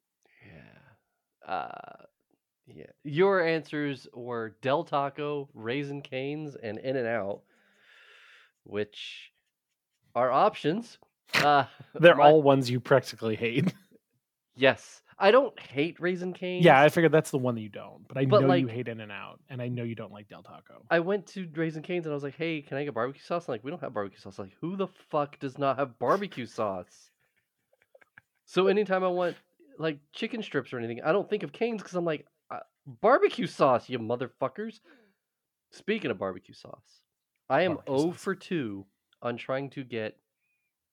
Yeah. Uh, Yeah. Your answers were Del Taco, Raising Cane's, and In and Out, which are options. Uh, They're my- all ones you practically hate. Yes. I don't hate Raising Cane's. yeah, I figured that's the one that you don't. But I But, know you like- hate In and Out, and I know you don't like Del Taco. I went to Raising Cane's and I was like, "Hey, can I get barbecue sauce?" like, we don't have barbecue sauce. Like, who the fuck does not have barbecue sauce? So anytime I want like chicken strips or anything, I don't think of Canes because I'm like, uh, barbecue sauce, you motherfuckers. Speaking of barbecue sauce, I am Barbecue 0 sauce. for 2 on trying to get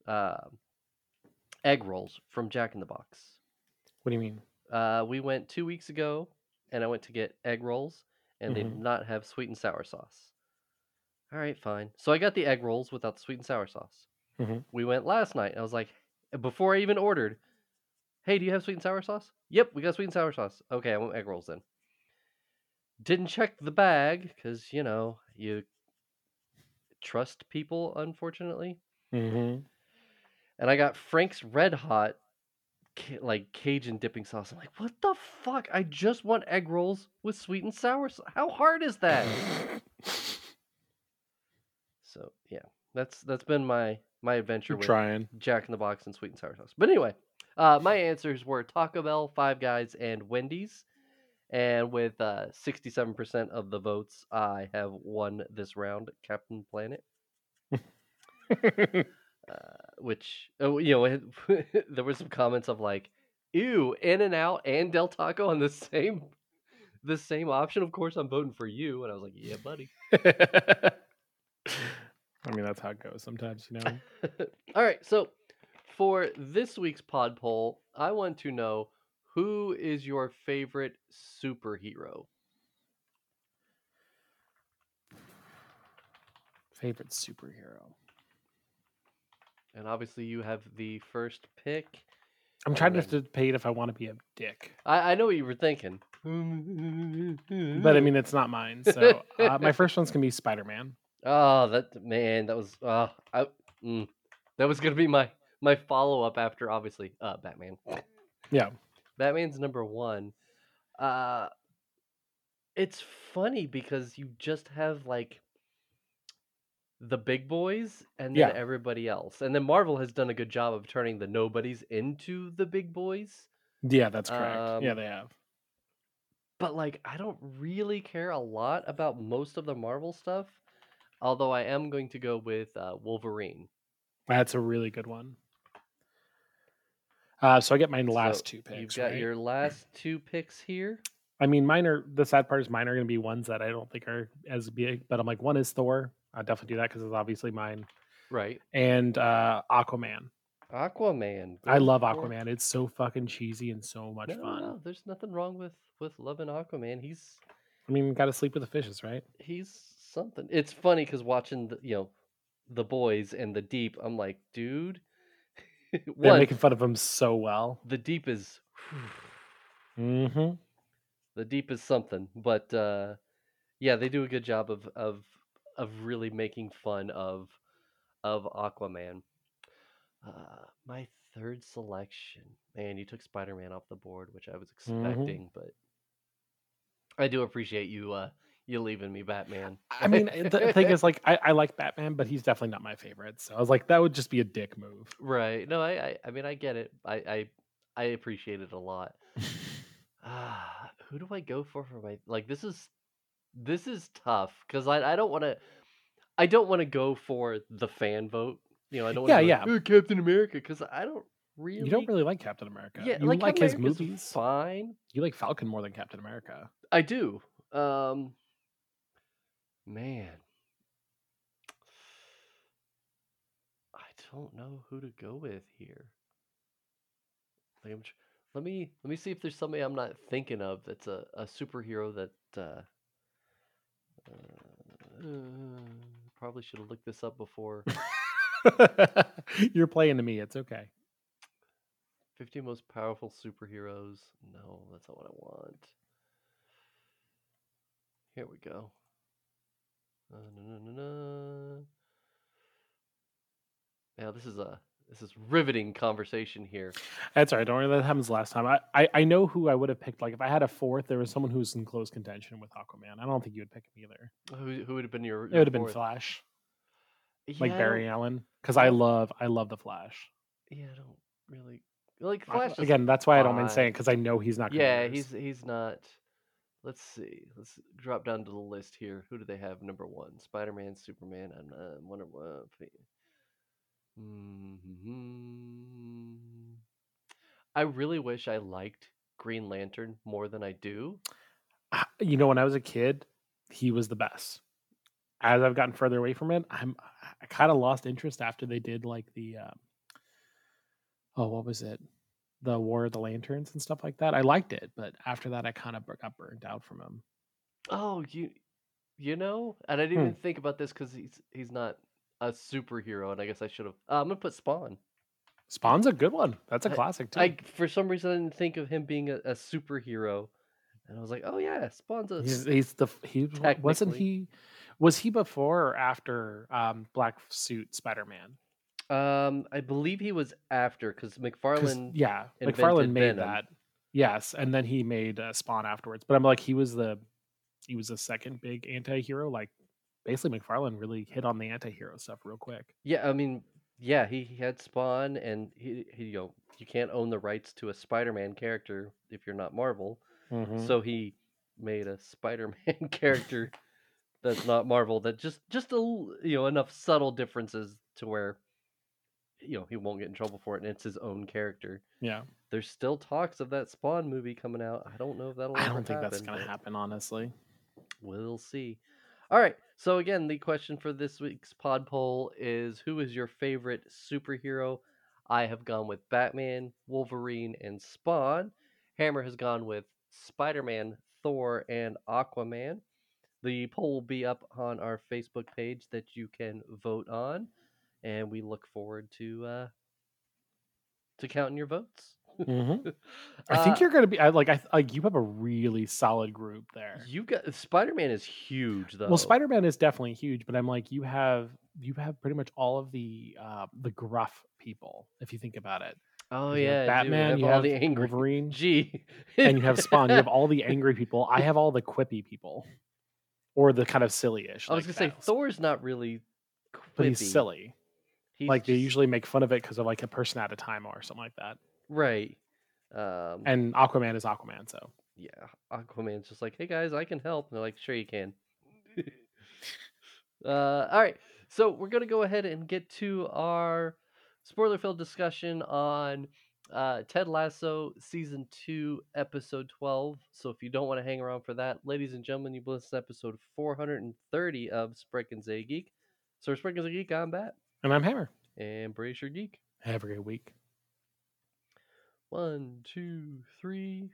uh, egg rolls from Jack in the Box. What do you mean? Uh, we went two weeks ago, and I went to get egg rolls, and they did Mhm. not have sweet and sour sauce. All right, fine. So I got the egg rolls without the sweet and sour sauce. Mhm. We went last night. and I was like, before I even ordered, hey, do you have sweet and sour sauce? Yep, we got sweet and sour sauce. Okay, I want egg rolls then. Didn't check the bag because you know you trust people, unfortunately. Mm-hmm. and I got Frank's Red Hot, like Cajun dipping sauce. I'm like, what the fuck? I just want egg rolls with sweet and sour. So- How hard is that? so yeah, that's that's been my my adventure You're with trying. Jack in the Box and sweet and sour sauce. But anyway, uh, my answers were Taco Bell, Five Guys, and Wendy's. And with uh, 67% of the votes, I have won this round, Captain Planet. uh, which oh, you know there were some comments of like ew in and out and del taco on the same the same option of course i'm voting for you and i was like yeah buddy I mean, that's how it goes sometimes, you know. all right so for this week's pod poll i want to know who is your favorite superhero Favorite superhero. And obviously you have the first pick I'm trying to debate if I want to be a dick, i, I know what you were thinking but I mean, it's not mine. So uh, my first one's gonna be Spider Man. Oh, that man, that was uh, I, mm, that was gonna be my my follow up after obviously uh Batman. Yeah. Batman's number one. Uh, it's funny because you just have like the big boys and then Yeah. everybody else, and then Marvel has done a good job of turning the nobodies into the big boys. Yeah, that's correct. yeah, Um, they have. But like, I don't really care a lot about most of the Marvel stuff. Although I am going to go with uh, Wolverine. That's a really good one. Uh, so I get my last So two picks. You've got right? your last two picks here. I mean, mine are the sad part is mine are going to be ones that I don't think are as big, but I'm like one is Thor. I definitely do that because it's obviously mine, Right. and uh, Aquaman. Aquaman. I love for- Aquaman. It's so fucking cheesy and so much No, no, fun. no, there's nothing wrong with with loving Aquaman. He's I mean, we got to sleep with the fishes, right? he's something. It's funny because watching the you know the boys and the deep, I'm like, dude. They're making fun of him so well. the deep is Mm-hmm. the deep is something, but uh, yeah, they do a good job of of of really making fun of of Aquaman. Uh, my third selection, man, you took Spider Man off the board, which I was Mhm. expecting, but I do appreciate you uh you leaving me Batman. I mean, the thing is, like, I, I like Batman, but he's definitely not my favorite. So I was like, that would just be a dick move. right? No, I, I I mean I get it. I I I appreciate it a lot. Ah, who do I go for for my like this is this is tough because I I don't want to I don't want to go for the fan vote. You know, I don't. Yeah, yeah. like, "Oh, Captain America, because I don't really. You don't really like Captain America. Yeah, you like, like, his America's movies. Fine, You like Falcon more than Captain America. I do. Um, man, I don't know who to go with here. Like, tr- let me let me see if there's somebody I'm not thinking of that's a, a superhero that uh, uh, probably should have looked this up before. You're playing to me. It's okay. 50 most powerful superheroes. No, that's not what I want. Here we go. Uh, na, na, na, na. Yeah, this is a This is riveting conversation here. That's all right. Don't worry. That happens last time. I, I, I know who I would have picked. Like if I had a fourth, there was someone who was in close contention with Aquaman. I don't think you would pick him either. Who, who would have been your? It would have been? Flash, Yeah, like Barry Allen, because I love I love the Flash. Yeah, I don't really like Flash. is Again, that's why I don't mind saying because I know he's not. Gonna Yeah, he's he's not. Let's see. Let's drop down to the list here. Who do they have number one? Spider Man, Superman. I'm uh, Wonder Woman. Hmm I really wish I liked Green Lantern more than I do. Ah, you know when I was a kid, he was the best. As I've gotten further away from it, I'm I kind of lost interest after they did like the um, oh what was it, the War of the Lanterns and stuff like that. I liked it, but after that, I kind of got burned out from him. Oh, you, you know, and I didn't Hmm. even think about this because he's he's not a superhero, and I guess I should have. Uh, I'm gonna put Spawn. Spawn's a good one. That's a I- classic too. I for some reason I didn't think of him being a, a superhero, and I was like, oh yeah, Spawn's a. he's, he's the he wasn't he was he before or after um, Black Suit Spider Man? Um, I believe he was after because McFarlane. yeah, McFarlane made Venom. that. Yes, and then he made uh, Spawn afterwards. But I'm like, he was the he was the second big anti-hero. Like, basically, McFarlane really hit on the anti-hero stuff real quick. Yeah, I mean, yeah, he, he had Spawn, and he, he you know you can't own the rights to a Spider-Man character if you're not Marvel, Mm-hmm. so he made a Spider-Man character that's not Marvel that just just a you know enough subtle differences to where you know he won't get in trouble for it, and it's his own character. yeah, There's still talks of that Spawn movie coming out. I don't know if that'll. I don't think that's gonna happen, honestly. We'll see. All right. So again, the question for this week's pod poll is who is your favorite superhero? I have gone with Batman, Wolverine, and Spawn. Hammer has gone with Spider-Man, Thor, and Aquaman. The poll will be up on our Facebook page that you can vote on, and we look forward to uh, to counting your votes. Mm-hmm. I think Uh, you're gonna be I, like I like you have a really solid group there. you got Spider-Man is huge though. Well, Spider Man is definitely huge, but I'm like you have you have pretty much all of the uh, the gruff people if you think about it. Oh You yeah, dude, Batman, have you all have the angry Wolverine, Gee, and you have Spawn. You have all the angry people. I have all the quippy people, or the kind of silly-ish. I was like gonna say Thor's not really, quippy. but he's silly. He's like they usually make fun of it because of like a person at a time or something like that. Right. Um, And Aquaman is Aquaman, so yeah, Aquaman's just like, hey guys, I can help. And they're like, sure you can. uh, all right, so we're gonna go ahead and get to our spoiler-filled discussion on uh, Ted Lasso season two, episode twelve. So if you don't want to hang around for that, ladies and gentlemen, you've listened to episode four hundred and thirty of Sprickens A Geek. So Sprickens A Geek, I'm Bat, and I'm Hammer. and Brace your Geek. Have a great week. One, two, three.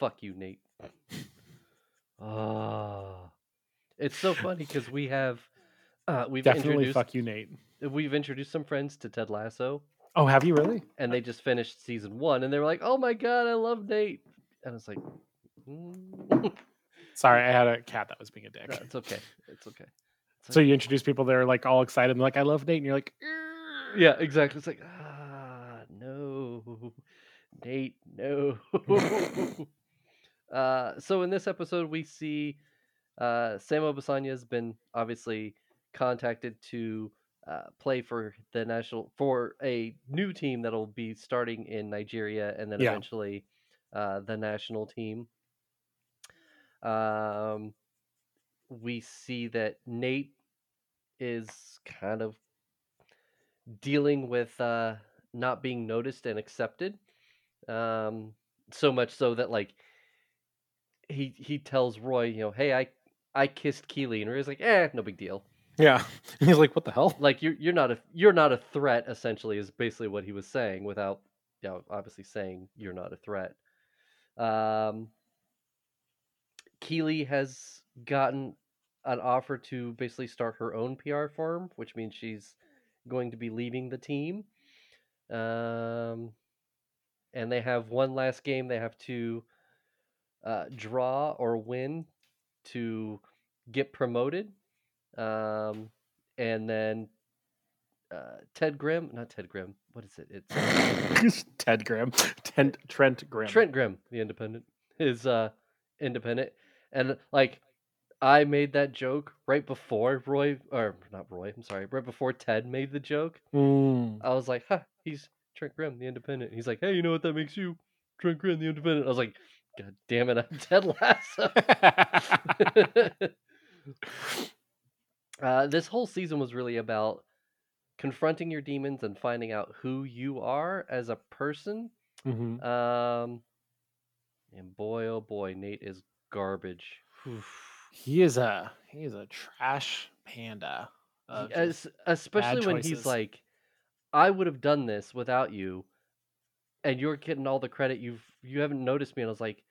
Fuck you, Nate. Ah, it's so funny because we have uh, we've Definitely introduced fuck you, Nate. we've introduced some friends to Ted Lasso, Oh, have you really? and they just finished season one, and they were like, "Oh my god, I love Nate," and it's like, mm, Sorry, I had a cat that was being a dick. no, it's okay, it's okay. It's So like- you introduce people that are like all excited and like, I love Nate, and you're like, yeah, exactly. It's like, ah, no, Nate, no. uh, so in this episode, we see uh, Sam Obisanya has been obviously contacted to uh, play for the national for a new team that'll be starting in Nigeria and then Yeah. eventually uh, the national team. Um, we see that Nate is kind of dealing with uh, not being noticed and accepted. Um, so much so that like he he tells Roy, you know, hey, I I kissed Keeley, and Roy's like, eh, no big deal. yeah. And he's like, what the hell? Like you're you're not a you're not a threat. Essentially, is basically what he was saying without, you know, obviously saying you're not a threat. Um, Keeley has gotten an offer to basically start her own PR firm, which means she's going to be leaving the team. Um, and they have one last game they have to uh, draw or win to get promoted. Um, and then uh, Ted Crimm, not Ted Crimm. What is it? It's uh, Ted Crimm, Trent, Trent Crimm. Trent Crimm, the Independent, is uh, independent, and like I made that joke right before Roy, or not Roy. I'm sorry, right before Ted made the joke. Mm. I was like, "Huh, he's Trent Crimm, the Independent." He's like, "Hey, you know what that makes you, Trent Crimm, the Independent?" I was like, "God damn it, I'm Ted Lasso." uh, this whole season was really about confronting your demons and finding out who you are as a person. Mhm. Um, and boy, oh boy, Nate is garbage. He is a he is a trash panda. As, especially when he's like, "I would have done this without you," and you're getting all the credit. You've you haven't noticed me, and I was like,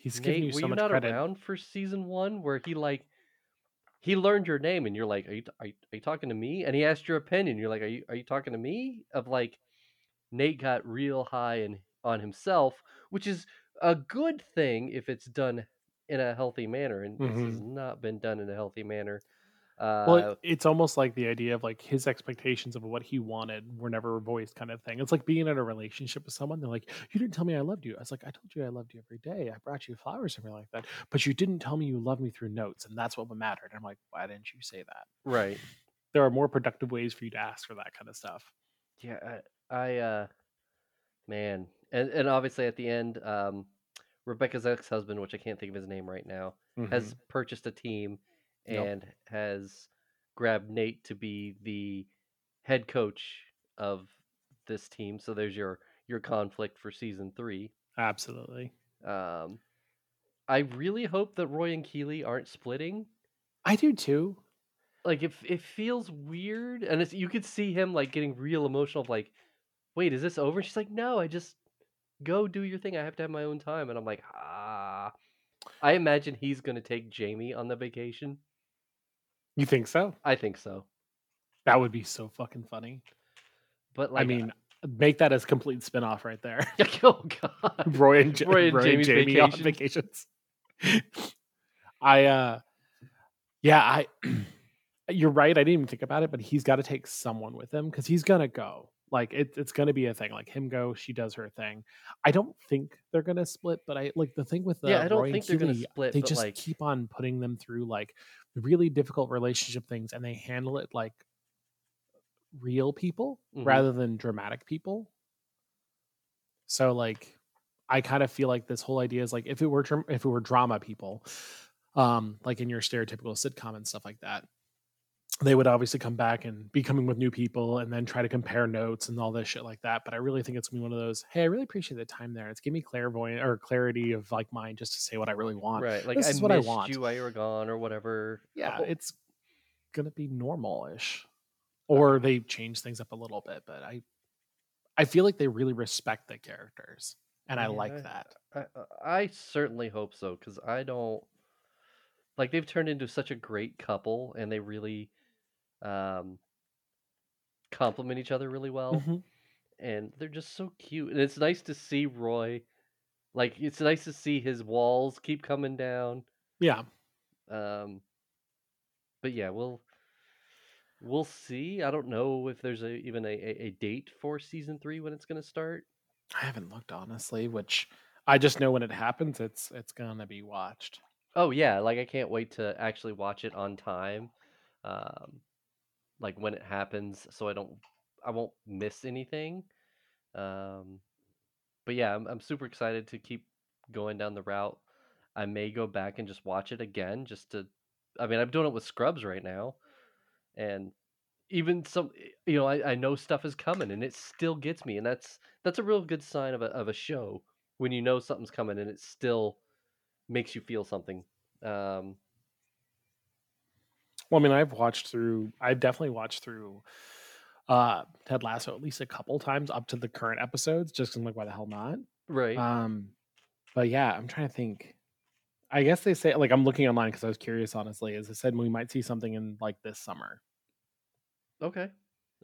he's giving Nate, you were so you much not credit. around for season one where he like he learned your name and you're like, are you, are you are you talking to me? And he asked your opinion. You're like, are you are you talking to me? Of like, Nate got real high and on himself, which is a good thing if it's done in a healthy manner, and this has mm-hmm. not been done in a healthy manner. Uh, Well, it's almost like the idea of like his expectations of what he wanted were never voiced, kind of thing. It's like being in a relationship with someone. They're like, "You didn't tell me I loved you." I was like, "I told you I loved you every day. I brought you flowers, something like that." But you didn't tell me you loved me through notes, and that's what mattered. I'm like, "Why didn't you say that?" right. There are more productive ways for you to ask for that kind of stuff. Yeah, I, I uh man. And and obviously at the end, um Rebecca's ex-husband, which I can't think of his name right now, has purchased a team Yep. and has grabbed Nate to be the head coach of this team. So there's your your conflict for season 3. absolutely. Um I really hope that Roy and Keeley aren't splitting. I do too. Like if it feels weird and it's, you could see him like getting real emotional of like wait, is this over? She's like, no, I just go do your thing. I have to have my own time. And I'm like, ah. I imagine he's going to take Jamie on the vacation. You think so? I think so. That would be so fucking funny. But like, I mean, make that as complete spin-off right there. oh god, Roy and, Ja- Roy and Roy Jamie's Jamie on vacations. I uh yeah, I you're right. I didn't even think about it, but he's got to take someone with him because he's gonna go. Like it, it's gonna be a thing. Like him go, she does her thing. I don't think they're gonna split, but I like the thing with the Yeah, I don't Roy and think they're gonna split, They just like- keep on putting them through like really difficult relationship things, and they handle it like real people Mhm. rather than dramatic people. So like I kind of feel like this whole idea is like if it were if it were drama people, um, like in your stereotypical sitcom and stuff like that, they would obviously come back and be coming with new people and then try to compare notes and all this shit like that. But I really think it's gonna be one of those. Hey, I really appreciate the time there. It's give me clairvoyant or clarity of like mine just to say what I really want. right? Like this I is what I want. you while you were gone, or whatever. Yeah, Oh, it's gonna be normal-ish, uh, or they change things up a little bit. But I, I feel like they really respect the characters, and I Yeah, like that. I, I certainly hope so because I don't like they've turned into such a great couple, and they really um complement each other really well. Mhm. and they're just so cute. And it's nice to see Roy. Like it's nice to see his walls keep coming down. Yeah, Um, but yeah, we'll we'll see. I don't know if there's a, even a, a, a date for season three when it's going to start. I haven't looked honestly, which I just know when it happens, it's it's gonna be watched. Oh yeah, like I can't wait to actually watch it on time. Um, like when it happens, so I don't I won't miss anything. Um, but yeah, I'm I'm super excited to keep going down the route. I may go back and just watch it again just to I mean, I'm doing it with Scrubs right now. And even some you know, I, I know stuff is coming and it still gets me and that's that's a real good sign of a of a show when you know something's coming and it still makes you feel something. Um Well, I mean, I've watched through. I've definitely watched through uh Ted Lasso at least a couple times up to the current episodes. Just 'cause I'm like, why the hell not? right. Um, but yeah, I'm trying to think. I guess they say like I'm looking online because I was curious. Honestly, as I said, we might see something in like this summer, okay.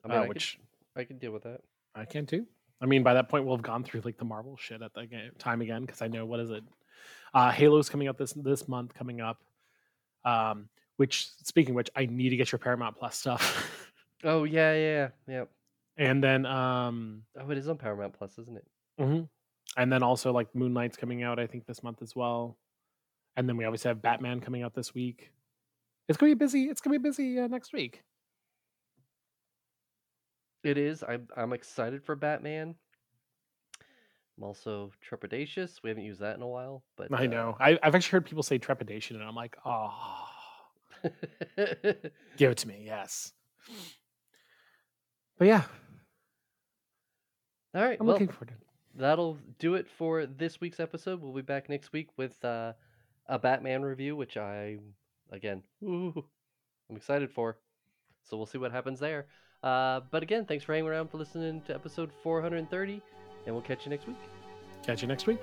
I mean, uh, I, which could, I could deal with that. I can too. I mean, by that point, we'll have gone through like the Marvel shit at the ga- time again because I know what is it? Uh, Halo's coming up this this month. Coming up, um, which speaking of which, I need to get your Paramount Plus stuff. Oh yeah, yeah, yeah. And then um Oh, it is on Paramount Plus, isn't it? mhm. and then also like Moon Knight's coming out I think this month as well. And then we obviously have Batman coming out this week. It's going to be busy. It's to be busy uh, next week. It is. I'm I'm excited for Batman. I'm also trepidatious. We haven't used that in a while, but I uh, know. I, I've actually heard people say trepidation, and I'm like, oh, give it to me. Yes. But yeah, All right. I'm well, looking forward to it. that'll do it for this week's episode. We'll be back next week with uh, a Batman review, which I, again, ooh, I'm excited for. So we'll see what happens there. Uh, but again, thanks for hanging around for listening to episode 430, and we'll catch you next week. Catch you next week.